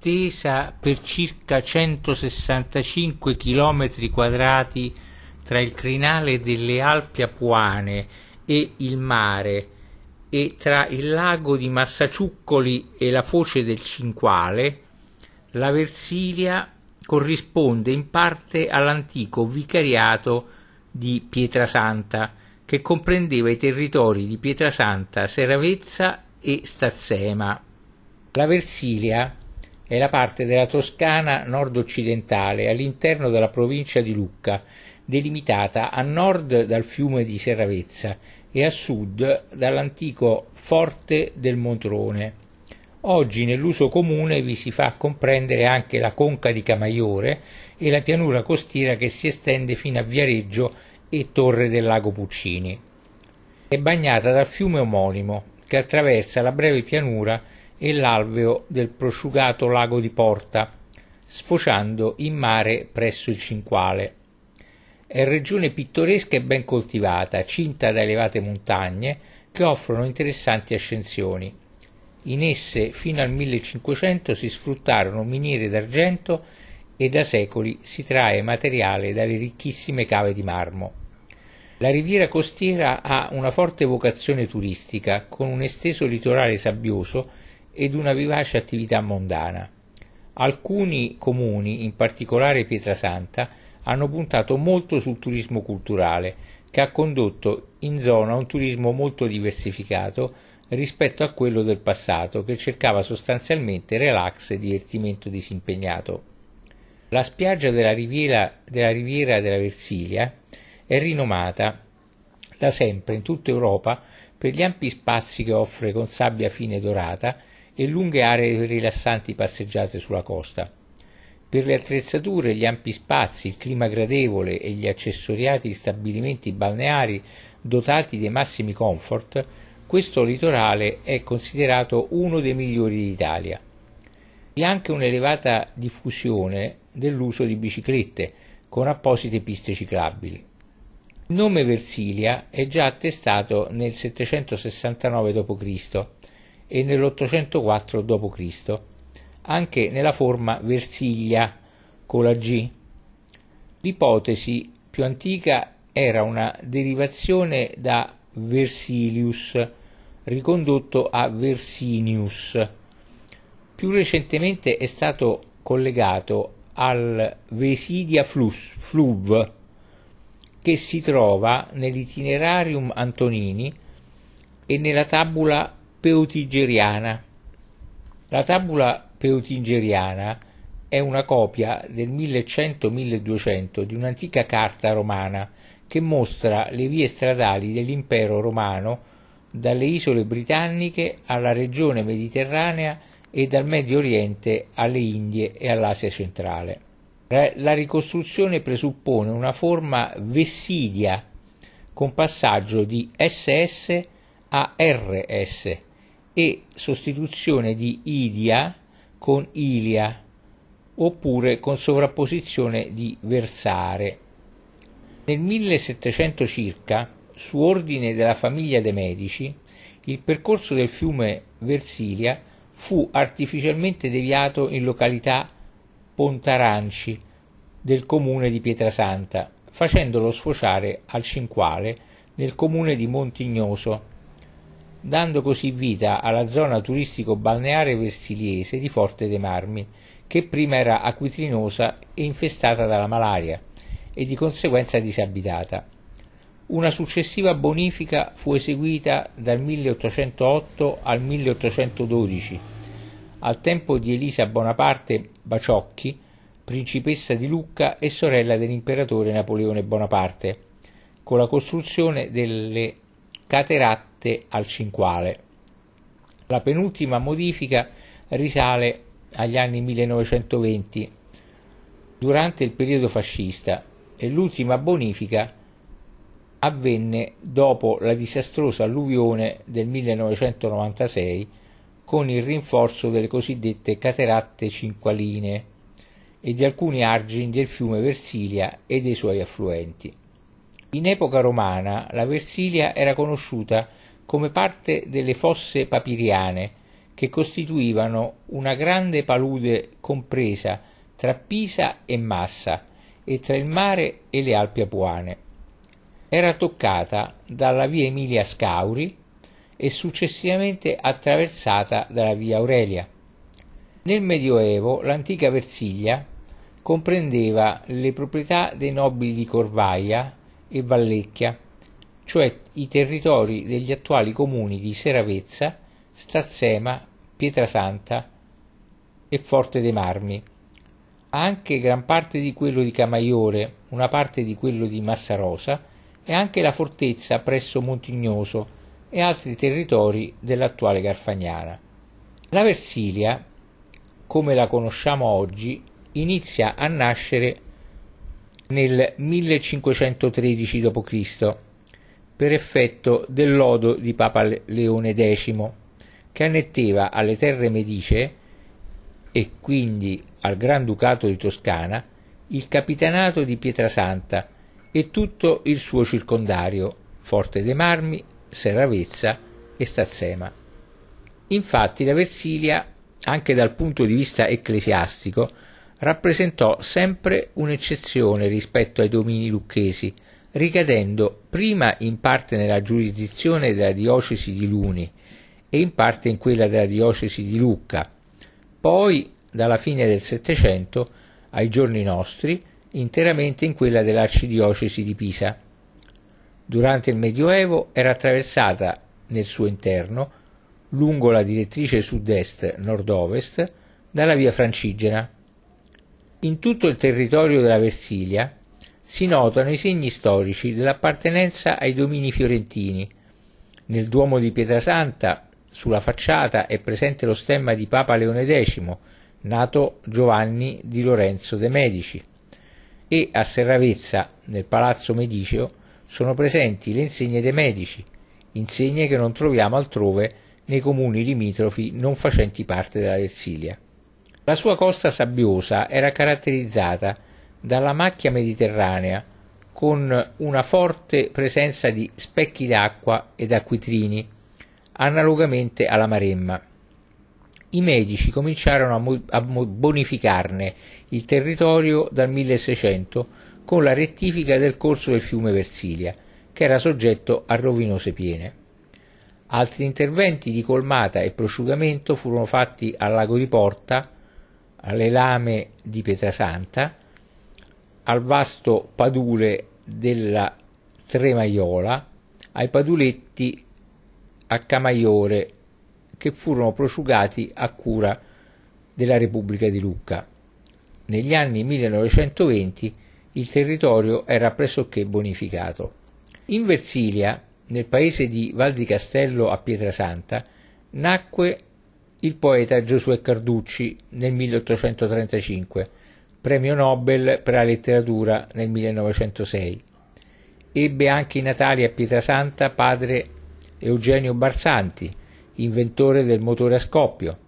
estesa per circa 165 km quadrati tra il crinale delle Alpi Apuane e il mare e tra il lago di Massaciuccoli e la foce del Cinquale, la Versilia corrisponde in parte all'antico vicariato di Pietrasanta, che comprendeva i territori di Pietrasanta, Seravezza e Stazzema. La Versilia è la parte della Toscana nord-occidentale all'interno della provincia di Lucca, delimitata a nord dal fiume di Serravezza e a sud dall'antico Forte del Montrone. Oggi nell'uso comune vi si fa comprendere anche la conca di Camaiore e la pianura costiera che si estende fino a Viareggio e Torre del Lago Puccini. È bagnata dal fiume omonimo che attraversa la breve pianura e l'alveo del prosciugato lago di Porta, sfociando in mare presso il Cinquale. È regione pittoresca e ben coltivata, cinta da elevate montagne che offrono interessanti ascensioni. In esse fino al 1500 si sfruttarono miniere d'argento e da secoli si trae materiale dalle ricchissime cave di marmo. La riviera costiera ha una forte vocazione turistica, con un esteso litorale sabbioso ed una vivace attività mondana. Alcuni comuni, in particolare Pietrasanta, hanno puntato molto sul turismo culturale, che ha condotto in zona un turismo molto diversificato rispetto a quello del passato, che cercava sostanzialmente relax e divertimento disimpegnato. La spiaggia della riviera della, riviera della Versilia è rinomata da sempre in tutta Europa per gli ampi spazi che offre con sabbia fine dorata e lunghe aree rilassanti passeggiate sulla costa. Per le attrezzature, gli ampi spazi, il clima gradevole e gli accessoriati stabilimenti balneari dotati dei massimi comfort, questo litorale è considerato uno dei migliori d'Italia. Vi è anche un'elevata diffusione dell'uso di biciclette con apposite piste ciclabili. Il nome Versilia è già attestato nel 769 d.C. e nell'804 d.C., anche nella forma Versiglia con la G. L'ipotesi più antica era una derivazione da Versilius, ricondotto a Versinius. Più recentemente è stato collegato al Vesidia Flus, Fluv, che si trova nell'Itinerarium Antonini e nella tabula peutigeriana. La tabula peutingeriana è una copia del 1100-1200 di un'antica carta romana che mostra le vie stradali dell'impero romano dalle isole britanniche alla regione mediterranea e dal Medio Oriente alle Indie e all'Asia centrale. La ricostruzione presuppone una forma vessidia con passaggio di SS a RS e sostituzione di Idia con Ilia oppure con sovrapposizione di versare. Nel 1700 circa, su ordine della famiglia de' Medici, il percorso del fiume Versilia fu artificialmente deviato in località Pontaranci del comune di Pietrasanta, facendolo sfociare al Cinquale nel comune di Montignoso, dando così vita alla zona turistico-balneare versiliese di Forte dei Marmi, che prima era acquitrinosa e infestata dalla malaria e di conseguenza disabitata. Una successiva bonifica fu eseguita dal 1808 al 1812 al tempo di Elisa Bonaparte Baciocchi, principessa di Lucca e sorella dell'imperatore Napoleone Bonaparte, con la costruzione delle cateratte al Cinquale. La penultima modifica risale agli anni 1920, durante il periodo fascista, e l'ultima bonifica avvenne dopo la disastrosa alluvione del 1996 con il rinforzo delle cosiddette cateratte cinqualine e di alcuni argini del fiume Versilia e dei suoi affluenti. In epoca romana la Versilia era conosciuta come parte delle fosse papiriane, che costituivano una grande palude compresa tra Pisa e Massa e tra il mare e le Alpi Apuane. Era toccata dalla via Emilia Scauri e successivamente attraversata dalla via Aurelia. Nel Medioevo l'antica Versilia comprendeva le proprietà dei nobili di Corvaia e Vallecchia, cioè i territori degli attuali comuni di Seravezza, Stazzema, Pietrasanta e Forte dei Marmi. Anche gran parte di quello di Camaiore, una parte di quello di Massarosa e anche la fortezza presso Montignoso e altri territori dell'attuale Garfagnana. La Versilia, come la conosciamo oggi, inizia a nascere nel 1513 d.C. per effetto del lodo di Papa Leone X, che annetteva alle terre medicee e quindi al Granducato di Toscana il capitanato di Pietrasanta e tutto il suo circondario, Forte dei Marmi, Serravezza e Stazzema. Infatti la Versilia, anche dal punto di vista ecclesiastico, rappresentò sempre un'eccezione rispetto ai domini lucchesi, ricadendo prima in parte nella giurisdizione della diocesi di Luni e in parte in quella della diocesi di Lucca, poi dalla fine del Settecento ai giorni nostri interamente in quella dell'arcidiocesi di Pisa. Durante il Medioevo era attraversata nel suo interno, lungo la direttrice sud-est-nord-ovest, dalla via Francigena, in tutto il territorio della Versilia si notano i segni storici dell'appartenenza ai domini fiorentini. Nel Duomo di Pietrasanta, sulla facciata, è presente lo stemma di Papa Leone X, nato Giovanni di Lorenzo de' Medici, e a Serravezza, nel Palazzo Mediceo, sono presenti le insegne dei Medici, insegne che non troviamo altrove nei comuni limitrofi non facenti parte della Versilia. La sua costa sabbiosa era caratterizzata dalla macchia mediterranea, con una forte presenza di specchi d'acqua ed acquitrini, analogamente alla Maremma. I medici cominciarono a bonificarne il territorio dal 1600 con la rettifica del corso del fiume Versilia, che era soggetto a rovinose piene. Altri interventi di colmata e prosciugamento furono fatti al lago di Porta, alle lame di Pietrasanta, al vasto padule della Tremaiola, ai paduletti a Camaiore che furono prosciugati a cura della Repubblica di Lucca. Negli anni 1920 il territorio era pressoché bonificato. In Versilia, nel paese di Val di Castello a Pietrasanta, nacque il poeta Giosuè Carducci nel 1835, premio Nobel per la letteratura nel 1906. Ebbe anche i natali a Pietrasanta padre Eugenio Barsanti, inventore del motore a scoppio.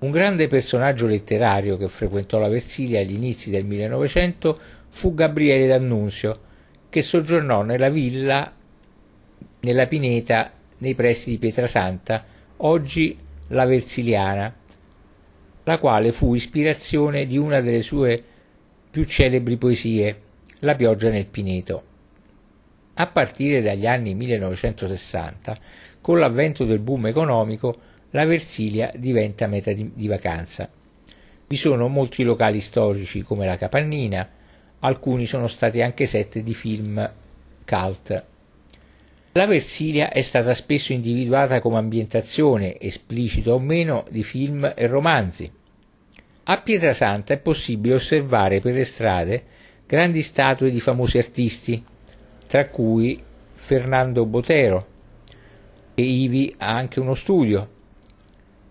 Un grande personaggio letterario che frequentò la Versilia agli inizi del 1900 fu Gabriele D'Annunzio, che soggiornò nella villa nella pineta nei pressi di Pietrasanta, oggi la Versiliana, la quale fu ispirazione di una delle sue più celebri poesie, La pioggia nel Pineto. A partire dagli anni 1960, con l'avvento del boom economico, la Versilia diventa meta di, di vacanza. Vi sono molti locali storici come la Capannina, alcuni sono stati anche set di film cult la Versilia è stata spesso individuata come ambientazione, esplicita o meno, di film e romanzi. A Pietrasanta è possibile osservare per le strade grandi statue di famosi artisti, tra cui Fernando Botero, e ivi ha anche uno studio,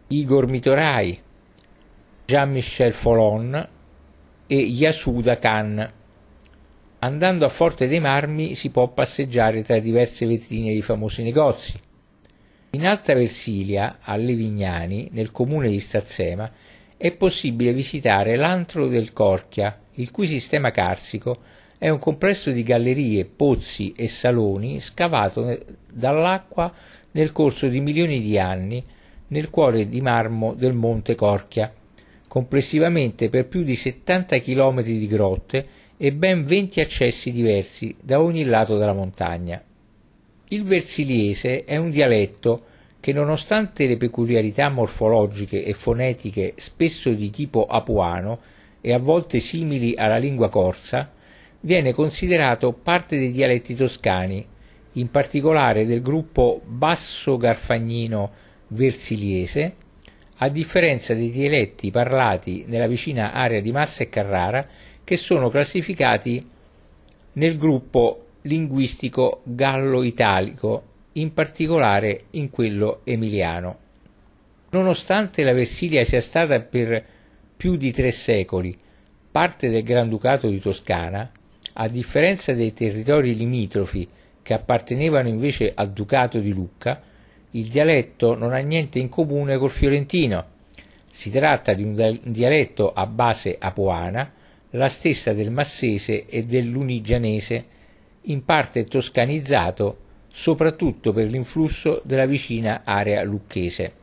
Igor Mitorai, Jean-Michel Folon e Yasuda Khan. Andando a Forte dei Marmi si può passeggiare tra diverse vetrine di famosi negozi. In Alta Versilia, a Levignani, nel comune di Stazzema, è possibile visitare l'antro del Corchia, il cui sistema carsico è un complesso di gallerie, pozzi e saloni scavato dall'acqua nel corso di milioni di anni nel cuore di marmo del Monte Corchia, complessivamente per più di 70 km di grotte e ben 20 accessi diversi da ogni lato della montagna. Il versiliese è un dialetto che nonostante le peculiarità morfologiche e fonetiche spesso di tipo apuano e a volte simili alla lingua corsa, viene considerato parte dei dialetti toscani, in particolare del gruppo basso garfagnino versiliese, a differenza dei dialetti parlati nella vicina area di Massa e Carrara che sono classificati nel gruppo linguistico gallo-italico, in particolare in quello emiliano. Nonostante la Versilia sia stata per più di tre secoli parte del Granducato di Toscana, a differenza dei territori limitrofi che appartenevano invece al Ducato di Lucca, il dialetto non ha niente in comune col fiorentino. Si tratta di un dialetto a base apuana, la stessa del massese e dell'unigianese, in parte toscanizzato soprattutto per l'influsso della vicina area lucchese.